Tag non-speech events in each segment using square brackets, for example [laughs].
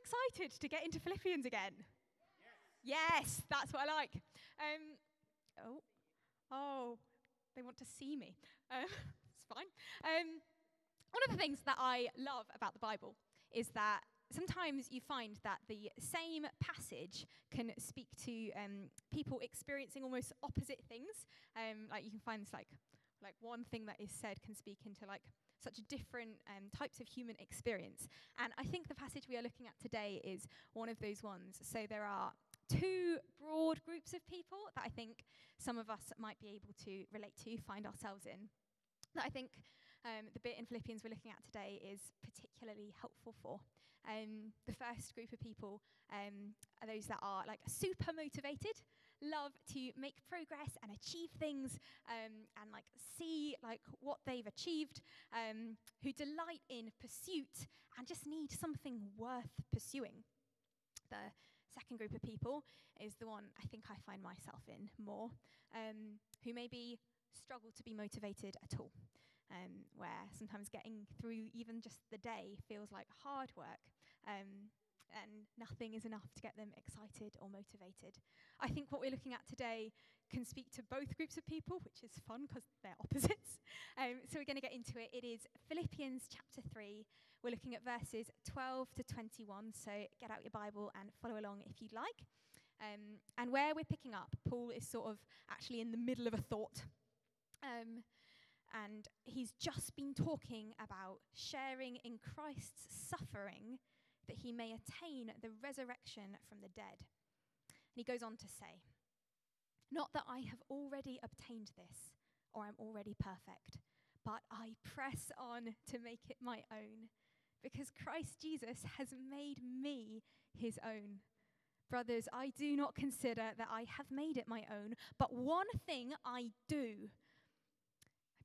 excited to get into Philippians again? Yes, yes that's what I like. Um, oh, oh, they want to see me. [laughs] Um, it's fine. Um, one of the things that I love about the Bible is that sometimes you find that the same passage can speak to um, people experiencing almost opposite things. Um, like you can find this like like one thing that is said can speak into like such different um, types of human experience. And I think the passage we are looking at today is one of those ones. So there are two broad groups of people that I think some of us might be able to relate to, find ourselves in. That I think um, the bit in Philippians we're looking at today is particularly helpful for. Um, the first group of people um, are those that are like super motivated, love to make progress and achieve things, um, and like see like what they've achieved, um, who delight in pursuit and just need something worth pursuing. The second group of people is the one I think I find myself in more, um, who maybe struggle to be motivated at all um, where sometimes getting through even just the day feels like hard work. Um, and nothing is enough to get them excited or motivated. I think what we're looking at today can speak to both groups of people, which is fun because they're [laughs] opposites. Um, so we're going to get into it. It is Philippians chapter 3. We're looking at verses 12 to 21. So get out your Bible and follow along if you'd like. Um, and where we're picking up, Paul is sort of actually in the middle of a thought. Um, and he's just been talking about sharing in Christ's suffering that he may attain the resurrection from the dead. And he goes on to say, Not that I have already obtained this or I'm already perfect, but I press on to make it my own, because Christ Jesus has made me his own. Brothers, I do not consider that I have made it my own, but one thing I do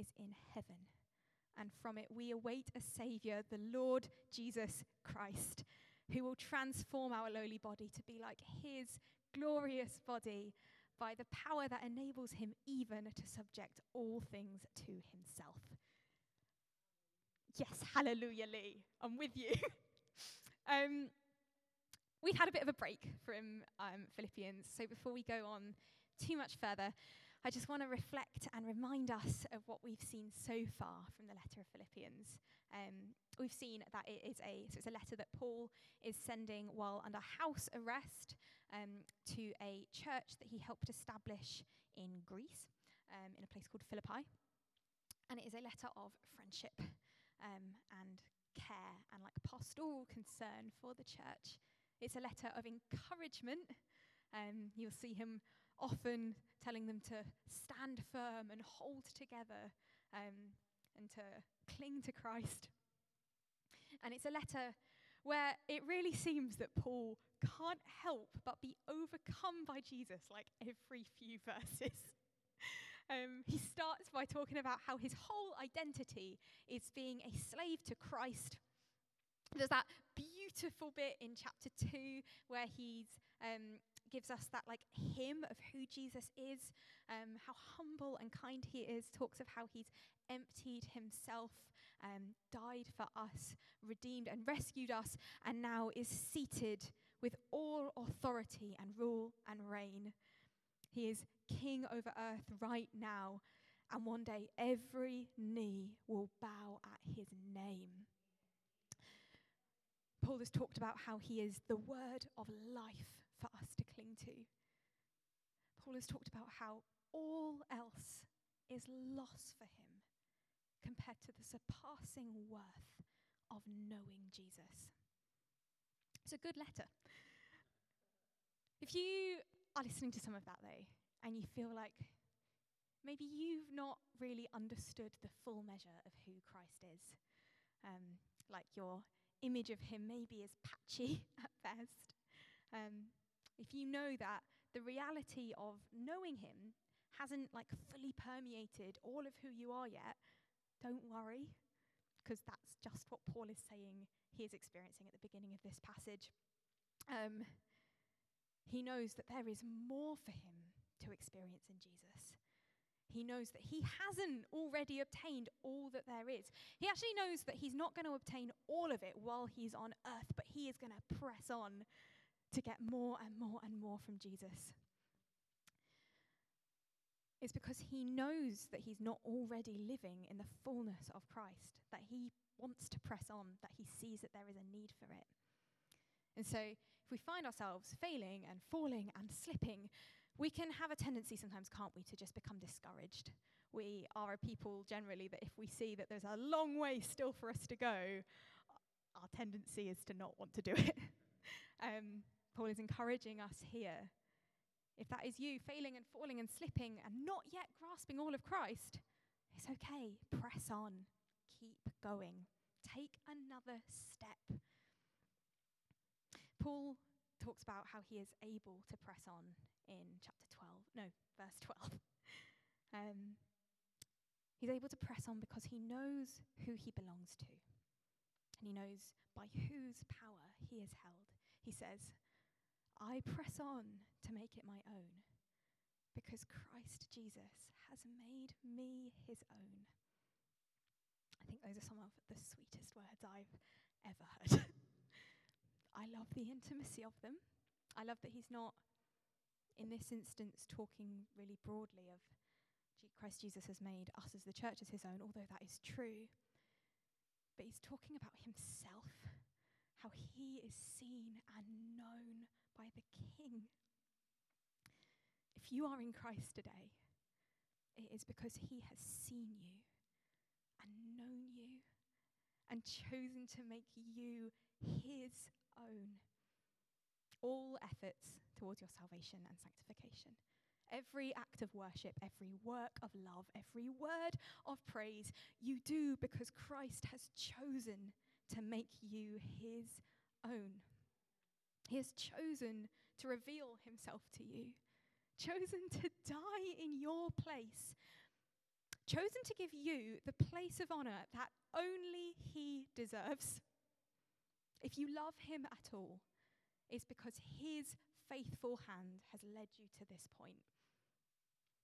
is in heaven. And from it, we await a Savior, the Lord Jesus Christ, who will transform our lowly body to be like his glorious body by the power that enables him even to subject all things to himself. Yes, hallelujah, Lee. I'm with you. [laughs] um, we've had a bit of a break from um, Philippians, so before we go on too much further, I just want to reflect and remind us of what we've seen so far from the letter of Philippians. Um, we've seen that it is a so it's a letter that Paul is sending while under house arrest um, to a church that he helped establish in Greece, um, in a place called Philippi, and it is a letter of friendship um, and care and like pastoral concern for the church. It's a letter of encouragement. Um, you'll see him often telling them to stand firm and hold together um, and to cling to Christ. And it's a letter where it really seems that Paul can't help but be overcome by Jesus like every few [laughs] verses. um, he starts by talking about how his whole identity is being a slave to Christ. There's that beautiful bit in chapter 2 where he's um, gives us that like hymn of who Jesus is, um, how humble and kind he is, talks of how he's emptied himself, um, died for us, redeemed and rescued us, and now is seated with all authority and rule and reign. He is king over earth right now, and one day every knee will bow at his name. Paul has talked about how he is the word of life for us to cling to. Paul has talked about how all else is loss for him compared to the surpassing worth of knowing Jesus. It's a good letter. If you are listening to some of that, though, and you feel like maybe you've not really understood the full measure of who Christ is, um, like your image of him maybe is patchy [laughs] at best. Um, if you know that the reality of knowing him hasn't like fully permeated all of who you are yet, don't worry, because that's just what Paul is saying he is experiencing at the beginning of this passage. Um, he knows that there is more for him to experience in Jesus. He knows that he hasn't already obtained all that there is. He actually knows that he's not going to obtain all of it while he's on earth, but he is going to press on to get more and more and more from Jesus. It's because he knows that he's not already living in the fullness of Christ, that he wants to press on, that he sees that there is a need for it. And so, if we find ourselves failing and falling and slipping, we can have a tendency sometimes, can't we, to just become discouraged. We are a people generally that if we see that there's a long way still for us to go, our tendency is to not want to do it. [laughs] um, Paul is encouraging us here. If that is you, failing and falling and slipping and not yet grasping all of Christ, it's okay. Press on. Keep going. Take another step. Paul talks about how he is able to press on in chapter 12, no, verse 12. [laughs] um, he's able to press on because he knows who he belongs to, and he knows by whose power he is held. He says, I press on to make it my own because Christ Jesus has made me his own. I think those are some of the sweetest words I've ever heard. [laughs] I love the intimacy of them. I love that he's not, in this instance, talking really broadly of Christ Jesus has made us as the church as his own, although that is true. But he's talking about himself, how he is seen and known by the King. If you are in Christ today, it is because he has seen you and known you and chosen to make you his own. All efforts towards your salvation and sanctification. Every act of worship, every work of love, every word of praise, you do because Christ has chosen to make you his own. He has chosen to reveal himself to you, chosen to die in your place, chosen to give you the place of honor that only he deserves. If you love him at all, it's because his faithful hand has led you to this point.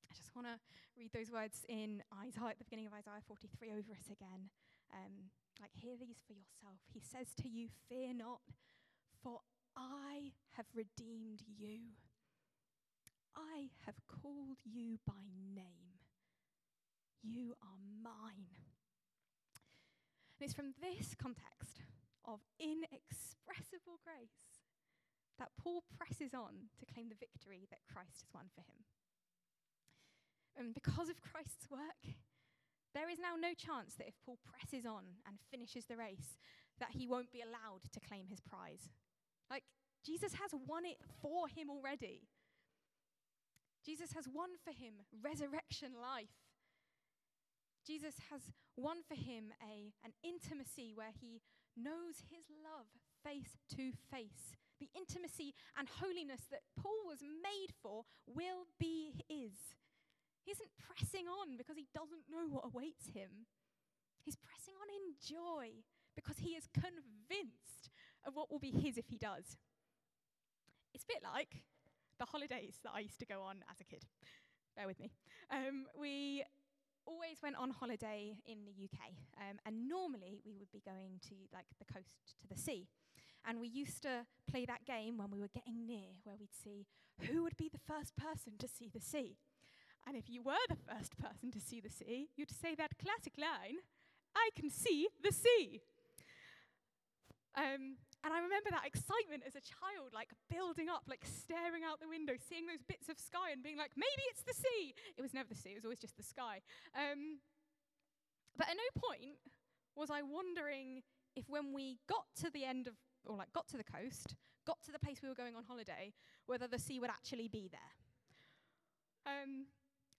I just want to read those words in Isaiah at the beginning of Isaiah 43 over us again. Um, like, hear these for yourself. He says to you, Fear not, for I have redeemed you. I have called you by name. You are mine. And it's from this context of inexpressible grace that Paul presses on to claim the victory that Christ has won for him. And because of Christ's work, there is now no chance that if Paul presses on and finishes the race, that he won't be allowed to claim his prize. Like, Jesus has won it for him already. Jesus has won for him resurrection life. Jesus has won for him a, an intimacy where he knows his love face to face. The intimacy and holiness that Paul was made for will be his. He isn't pressing on because he doesn't know what awaits him. He's pressing on in joy because he is convinced of what will be his if he does. It's a bit like the holidays that I used to go on as a kid. Bear with me. Um, we always went on holiday in the UK, um, and normally we would be going to like the coast to the sea. And we used to play that game when we were getting near, where we'd see who would be the first person to see the sea. And if you were the first person to see the sea, you'd say that classic line, I can see the sea. Um, And I remember that excitement as a child, like building up, like staring out the window, seeing those bits of sky and being like, maybe it's the sea. It was never the sea, it was always just the sky. Um, but at no point was I wondering if when we got to the end of, or like got to the coast, got to the place we were going on holiday, whether the sea would actually be there. Um,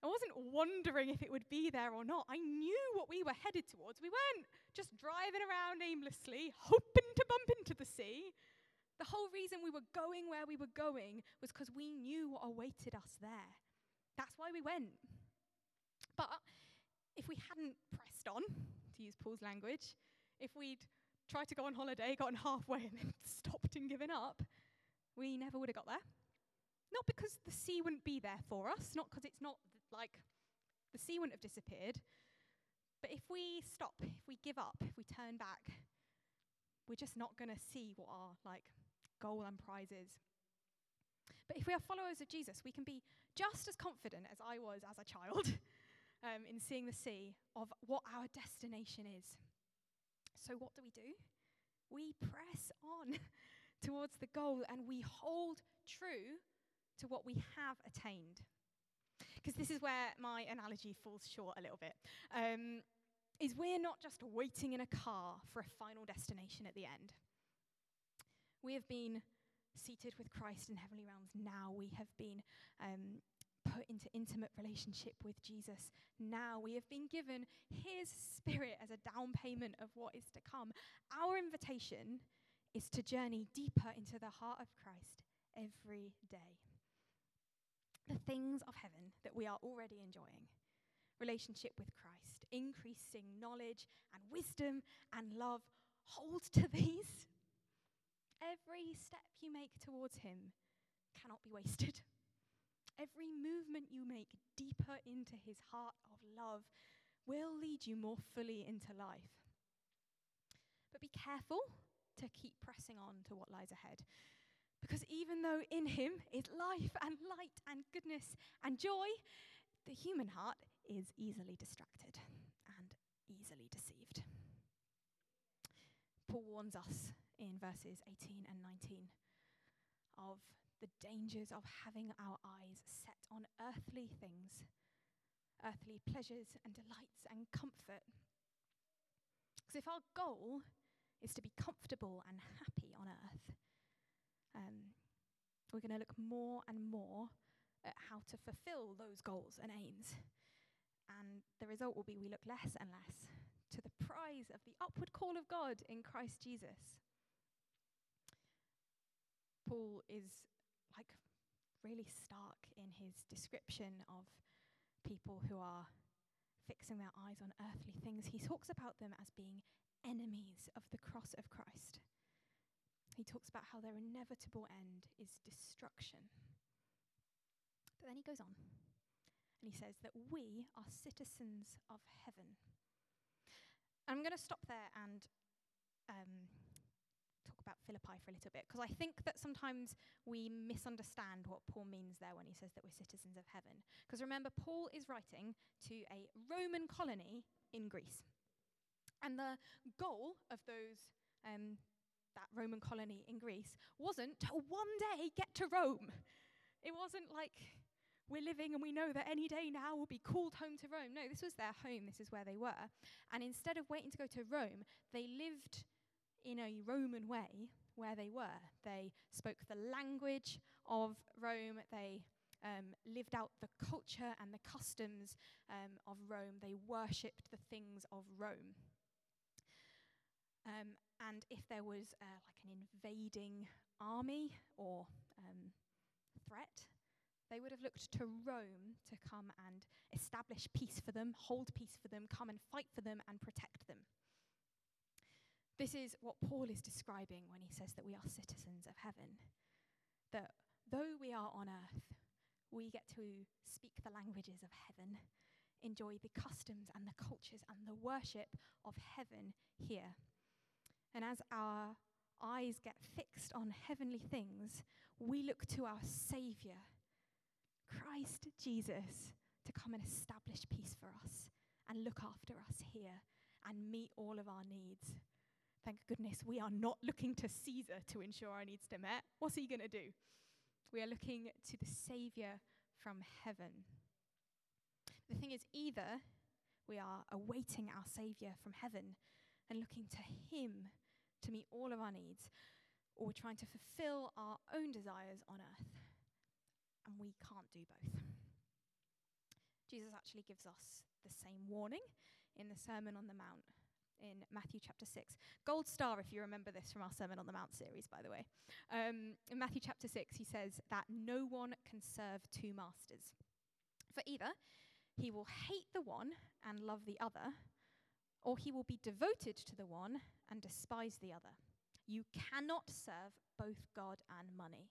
I wasn't wondering if it would be there or not. I knew what we were headed towards. We weren't just driving around aimlessly, hoping to bump into the sea. The whole reason we were going where we were going was because we knew what awaited us there. That's why we went. But if we hadn't pressed on, to use Paul's language, if we'd tried to go on holiday, gotten [laughs] halfway, and then stopped and given up, we never would have got there. Not because the sea wouldn't be there for us, not because it's not like the sea wouldn't have disappeared. But if we stop, if we give up, if we turn back, we're just not going to see what our like goal and prize is. But if we are followers of Jesus, we can be just as confident as I was as a child [laughs] um, in seeing the sea of what our destination is. So, what do we do? We press on [laughs] towards the goal and we hold true to what we have attained because this is where my analogy falls short a little bit. Um, is we're not just waiting in a car for a final destination at the end. We have been seated with Christ in heavenly realms. Now we have been um, put into intimate relationship with Jesus. Now we have been given His Spirit as a down payment of what is to come. Our invitation is to journey deeper into the heart of Christ every day the things of heaven that we are already enjoying relationship with Christ, increasing knowledge and wisdom and love. Hold to these. Every step you make towards Him cannot be wasted. Every movement you make deeper into His heart of love will lead you more fully into life. But be careful to keep pressing on to what lies ahead. Because even though in him is life and light and goodness and joy, the human heart is easily distracted and easily deceived. Paul warns us in verses 18 and 19 of the dangers of having our eyes set on earthly things, earthly pleasures and delights and comfort. Because if our goal is to be comfortable and happy on earth, um, we're going to look more and more at how to fulfill those goals and aims. And the result will be we look less and less to the prize of the upward call of God in Christ Jesus. Paul is like really stark in his description of people who are fixing their eyes on earthly things. He talks about them as being enemies of the cross of Christ he talks about how their inevitable end is destruction. But then he goes on and he says that we are citizens of heaven. I'm going to stop there and um, talk about Philippi for a little bit because I think that sometimes we misunderstand what Paul means there when he says that we're citizens of heaven. Because remember, Paul is writing to a Roman colony in Greece. And the goal of those um, that Roman colony in Greece wasn't to one day get to Rome. It wasn't like we're living and we know that any day now we'll be called home to Rome. No, this was their home, this is where they were. And instead of waiting to go to Rome, they lived in a Roman way where they were. They spoke the language of Rome, they um, lived out the culture and the customs um, of Rome, they worshipped the things of Rome. Um, and if there was uh, like an invading army or um, threat, they would have looked to Rome to come and establish peace for them, hold peace for them, come and fight for them and protect them. This is what Paul is describing when he says that we are citizens of heaven. That though we are on earth, we get to speak the languages of heaven, enjoy the customs and the cultures and the worship of heaven here. And as our eyes get fixed on heavenly things, we look to our Saviour, Christ Jesus, to come and establish peace for us and look after us here and meet all of our needs. Thank goodness we are not looking to Caesar to ensure our needs are met. What's he going to do? We are looking to the Saviour from heaven. The thing is, either we are awaiting our Saviour from heaven and looking to Him to meet all of our needs, or we're trying to fulfill our own desires on earth. And we can't do both. Jesus actually gives us the same warning in the Sermon on the Mount in Matthew chapter 6. Gold star, if you remember this from our Sermon on the Mount series, by the way. Um, in Matthew chapter 6, he says that no one can serve two masters. For either he will hate the one and love the other, or he will be devoted to the one and despise the other. You cannot serve both God and money.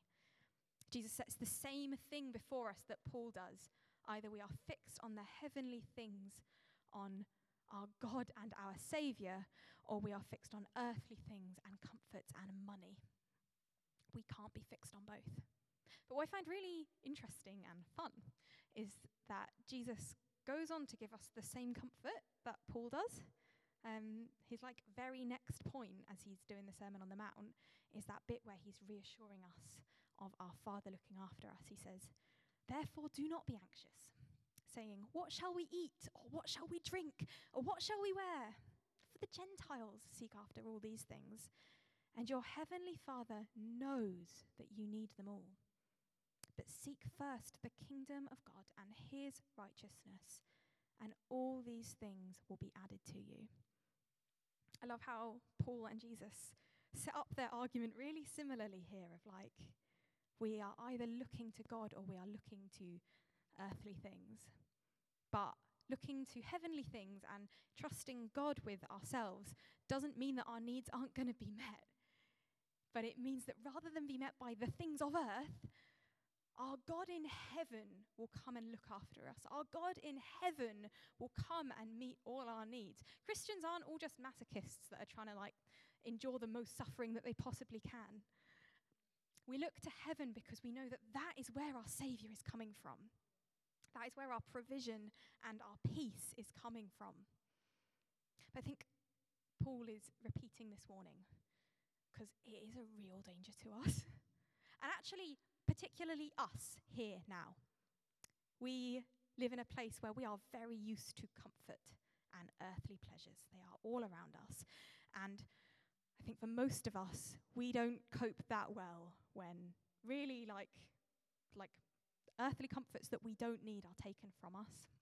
Jesus sets the same thing before us that Paul does. Either we are fixed on the heavenly things, on our God and our Saviour, or we are fixed on earthly things and comforts and money. We can't be fixed on both. But what I find really interesting and fun is that Jesus goes on to give us the same comfort that Paul does. Um, his like very next point as he's doing the Sermon on the Mount is that bit where he's reassuring us of our Father looking after us. He says, Therefore, do not be anxious saying, What shall we eat? Or what shall we drink? Or what shall we wear? For the Gentiles seek after all these things, and your heavenly Father knows that you need them all. But seek first the kingdom of God and his righteousness, and all these things will be added to you. I love how Paul and Jesus set up their argument really similarly here of like, we are either looking to God or we are looking to earthly things. But looking to heavenly things and trusting God with ourselves doesn't mean that our needs aren't going to be met. But it means that rather than be met by the things of earth, our God in heaven will come and look after us. Our God in heaven will come and meet all our needs. Christians aren't all just masochists that are trying to like endure the most suffering that they possibly can. We look to heaven because we know that that is where our Savior is coming from. That is where our provision and our peace is coming from. But I think Paul is repeating this warning because it is a real danger to us. and actually, particularly us here now. We live in a place where we are very used to comfort and earthly pleasures, they are all around us. And I think for most of us, we don't cope that well when really like like earthly comforts that we don't need are taken from us.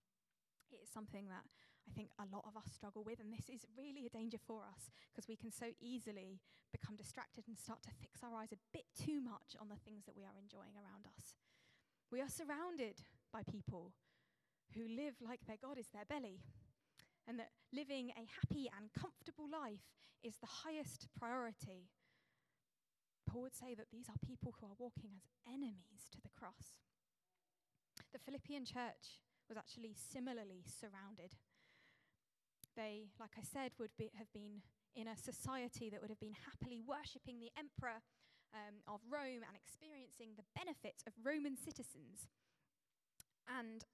It is something that I think a lot of us struggle with, and this is really a danger for us because we can so easily become distracted and start to fix our eyes a bit too much on the things that we are enjoying around us. We are surrounded by people who live like their God is their belly, and that living a happy and comfortable life is the highest priority. Paul would say that these are people who are walking as enemies to the cross. The Philippian church was actually similarly surrounded. They, like I said, would be, have been in a society that would have been happily worshipping the emperor um, of Rome and experiencing the benefits of Roman citizens. And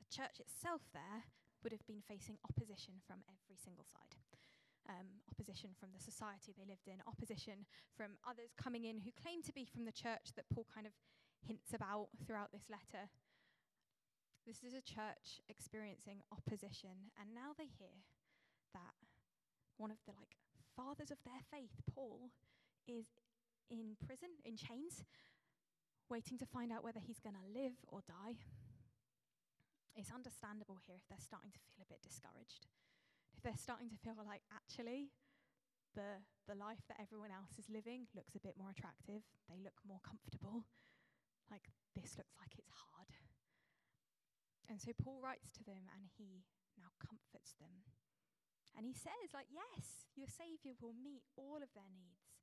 the church itself there would have been facing opposition from every single side. Um, opposition from the society they lived in, opposition from others coming in who claimed to be from the church that Paul kind of hints about throughout this letter. This is a church experiencing opposition, and now they hear that one of the like fathers of their faith, Paul, is in prison, in chains, waiting to find out whether he's going to live or die. It's understandable here if they're starting to feel a bit discouraged. If they're starting to feel like actually the the life that everyone else is living looks a bit more attractive, they look more comfortable. Like this looks like it's hard. And so Paul writes to them and he now comforts them. And he says, like, yes, your Savior will meet all of their needs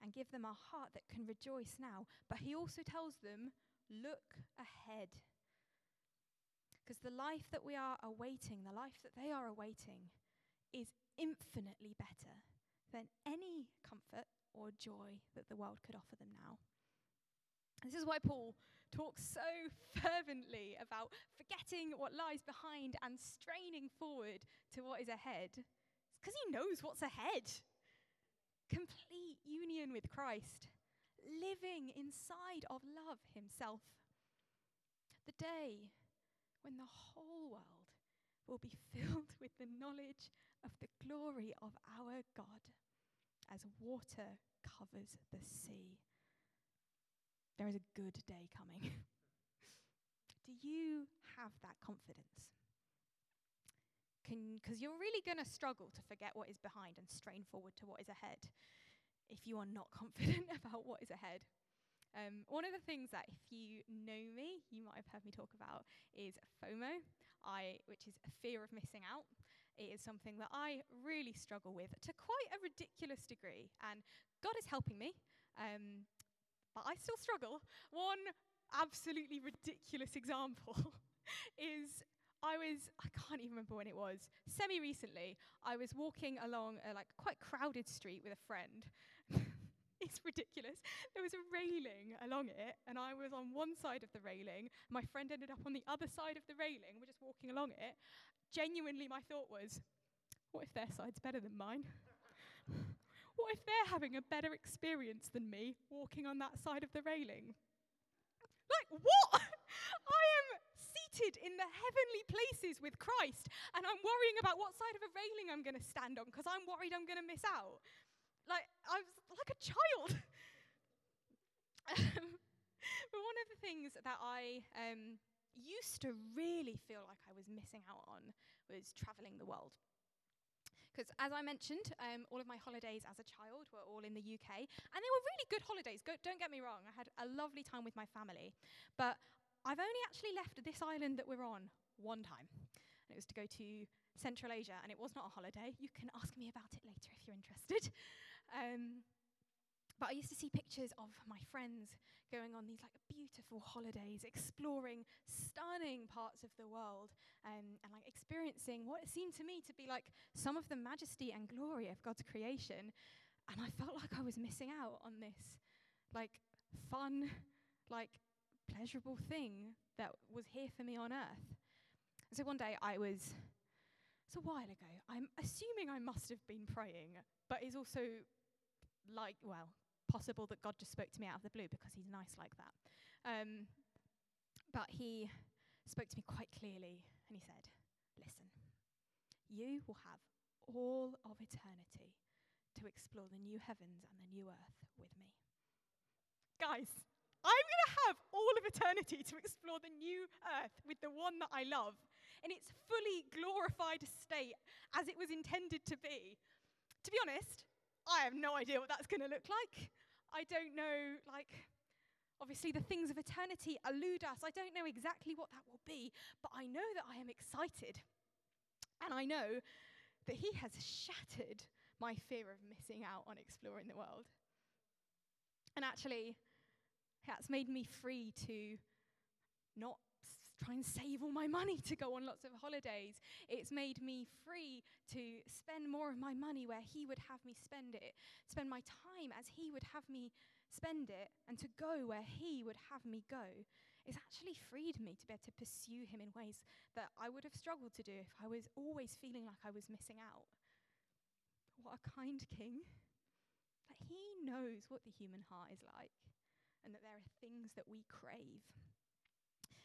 and give them a heart that can rejoice now. But he also tells them, look ahead. Because the life that we are awaiting, the life that they are awaiting, is infinitely better than any comfort or joy that the world could offer them now. This is why Paul talks so fervently about forgetting what lies behind and straining forward to what is ahead. It's because he knows what's ahead. complete union with Christ, living inside of love himself. The day when the whole world will be [laughs] filled with the knowledge of the glory of our God as water covers the sea. There is a good day coming. [laughs] Do you have that confidence? Because you're really going to struggle to forget what is behind and strain forward to what is ahead if you are not [laughs] confident about what is ahead. Um, one of the things that, if you know me, you might have heard me talk about is FOMO, I, which is a fear of missing out. It is something that I really struggle with to quite a ridiculous degree, and God is helping me, um, but I still struggle. One absolutely ridiculous example [laughs] is I was, I can't even remember when it was, semi recently, I was walking along a like quite crowded street with a friend. [laughs] it's ridiculous. There was a railing along it, and I was on one side of the railing. My friend ended up on the other side of the railing. We're just walking along it, genuinely, my thought was, what if their side's better than mine? [laughs] what if they're having a better experience than me walking on that side of the railing? Like, what? [laughs] I am seated in the heavenly places with Christ, and I'm worrying about what side of a railing I'm going to stand on because I'm worried I'm going to miss out. Like, I was like a child. [laughs] but one of the things that I um, used to really feel like I was missing out on was traveling the world. Because, as I mentioned, um, all of my holidays as a child were all in the UK, and they were really good holidays. Go, don't get me wrong, I had a lovely time with my family. But I've only actually left this island that we're on one time, and it was to go to Central Asia, and it was not a holiday. You can ask me about it later if you're interested. [laughs] Um, but I used to see pictures of my friends going on these like beautiful holidays, exploring stunning parts of the world, um, and like experiencing what it seemed to me to be like some of the majesty and glory of God's creation. And I felt like I was missing out on this like fun, like pleasurable thing that was here for me on earth. so one day I was, it's a while ago, I'm assuming I must have been praying, but it's also like, well, possible that God just spoke to me out of the blue because he's nice like that. Um, but he spoke to me quite clearly and he said, Listen, you will have all of eternity to explore the new heavens and the new earth with me. Guys, I'm going to have all of eternity to explore the new earth with the one that I love in its fully glorified state as it was intended to be. To be honest, I have no idea what that's going to look like. I don't know, like, obviously the things of eternity elude us. I don't know exactly what that will be, but I know that I am excited. And I know that He has shattered my fear of missing out on exploring the world. And actually, that's made me free to not try and save all my money to go on lots of holidays. It's made me free to spend more of my money where He would have me spend it, spend my time as He would have me spend it, and to go where He would have me go. It's actually freed me to be able to pursue Him in ways that I would have struggled to do if I was always feeling like I was missing out. What a kind King. That He knows what the human heart is like, and that there are things that we crave.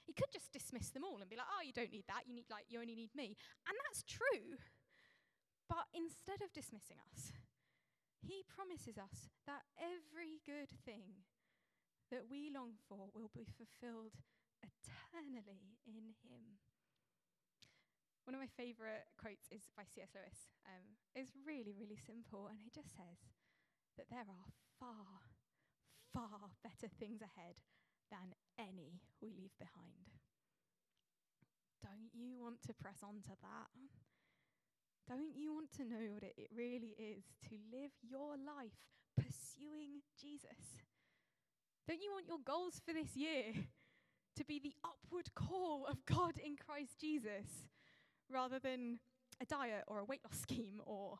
He could just dismiss them all and be like, oh, you don't need that. You need like you only need me. And that's true. But instead of dismissing us, he promises us that every good thing that we long for will be fulfilled eternally in him. One of my favorite quotes is by C.S. Lewis. Um, it's really, really simple, and it just says that there are far, far better things ahead than any we leave behind. Don't you want to press on to that? Don't you want to know what it, it really is to live your life pursuing Jesus? Don't you want your goals for this year to be the upward call of God in Christ Jesus rather than a diet or a weight loss [laughs] scheme or,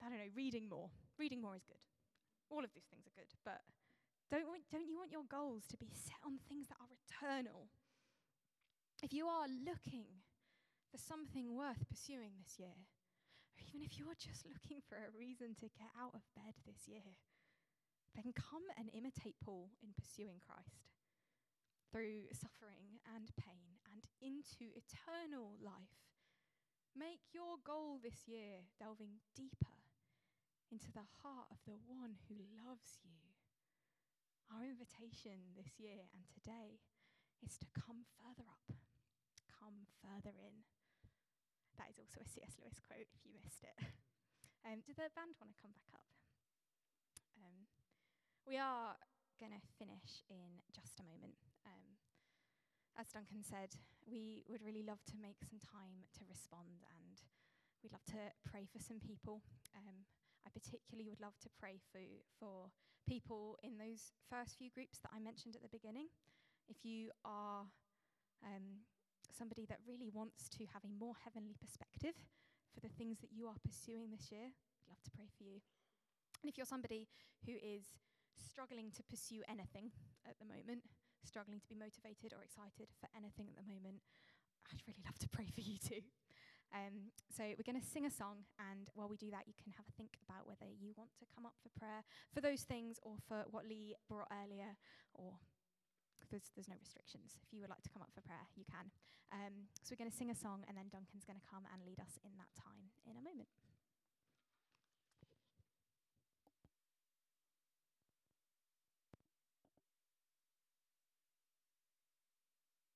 I don't know, reading more? Reading more is good. All of these things are good, but don't, want, don't you want your goals to be set on things that are eternal? If you are looking for something worth pursuing this year, or even if you're just looking for a reason to get out of bed this year, then come and imitate Paul in pursuing Christ through suffering and pain and into eternal life. Make your goal this year delving deeper into the heart of the one who loves you. Our invitation this year and today is to come further up, come further in. That is also a C.S. Lewis quote if you missed it. [laughs] Um, do the band want to come back up? Um, we are going to finish in just a moment. Um, as Duncan said, we would really love to make some time to respond and we'd love to pray for some people. Um, I particularly would love to pray for, for people in those first few groups that I mentioned at the beginning. If you are um, somebody that really wants to have a more heavenly perspective for the things that you are pursuing this year, I'd love to pray for you. And if you're somebody who is struggling to pursue anything at the moment, struggling to be motivated or excited for anything at the moment, I'd really love to pray for you too. Um, so we're going to sing a song, and while we do that, you can have a think about whether you want to come up for prayer for those things or for what Lee brought earlier, or there's, there's no restrictions. If you would like to come up for prayer, you can. Um, so we're going to sing a song, and then Duncan's going to come and lead us in that time in a moment.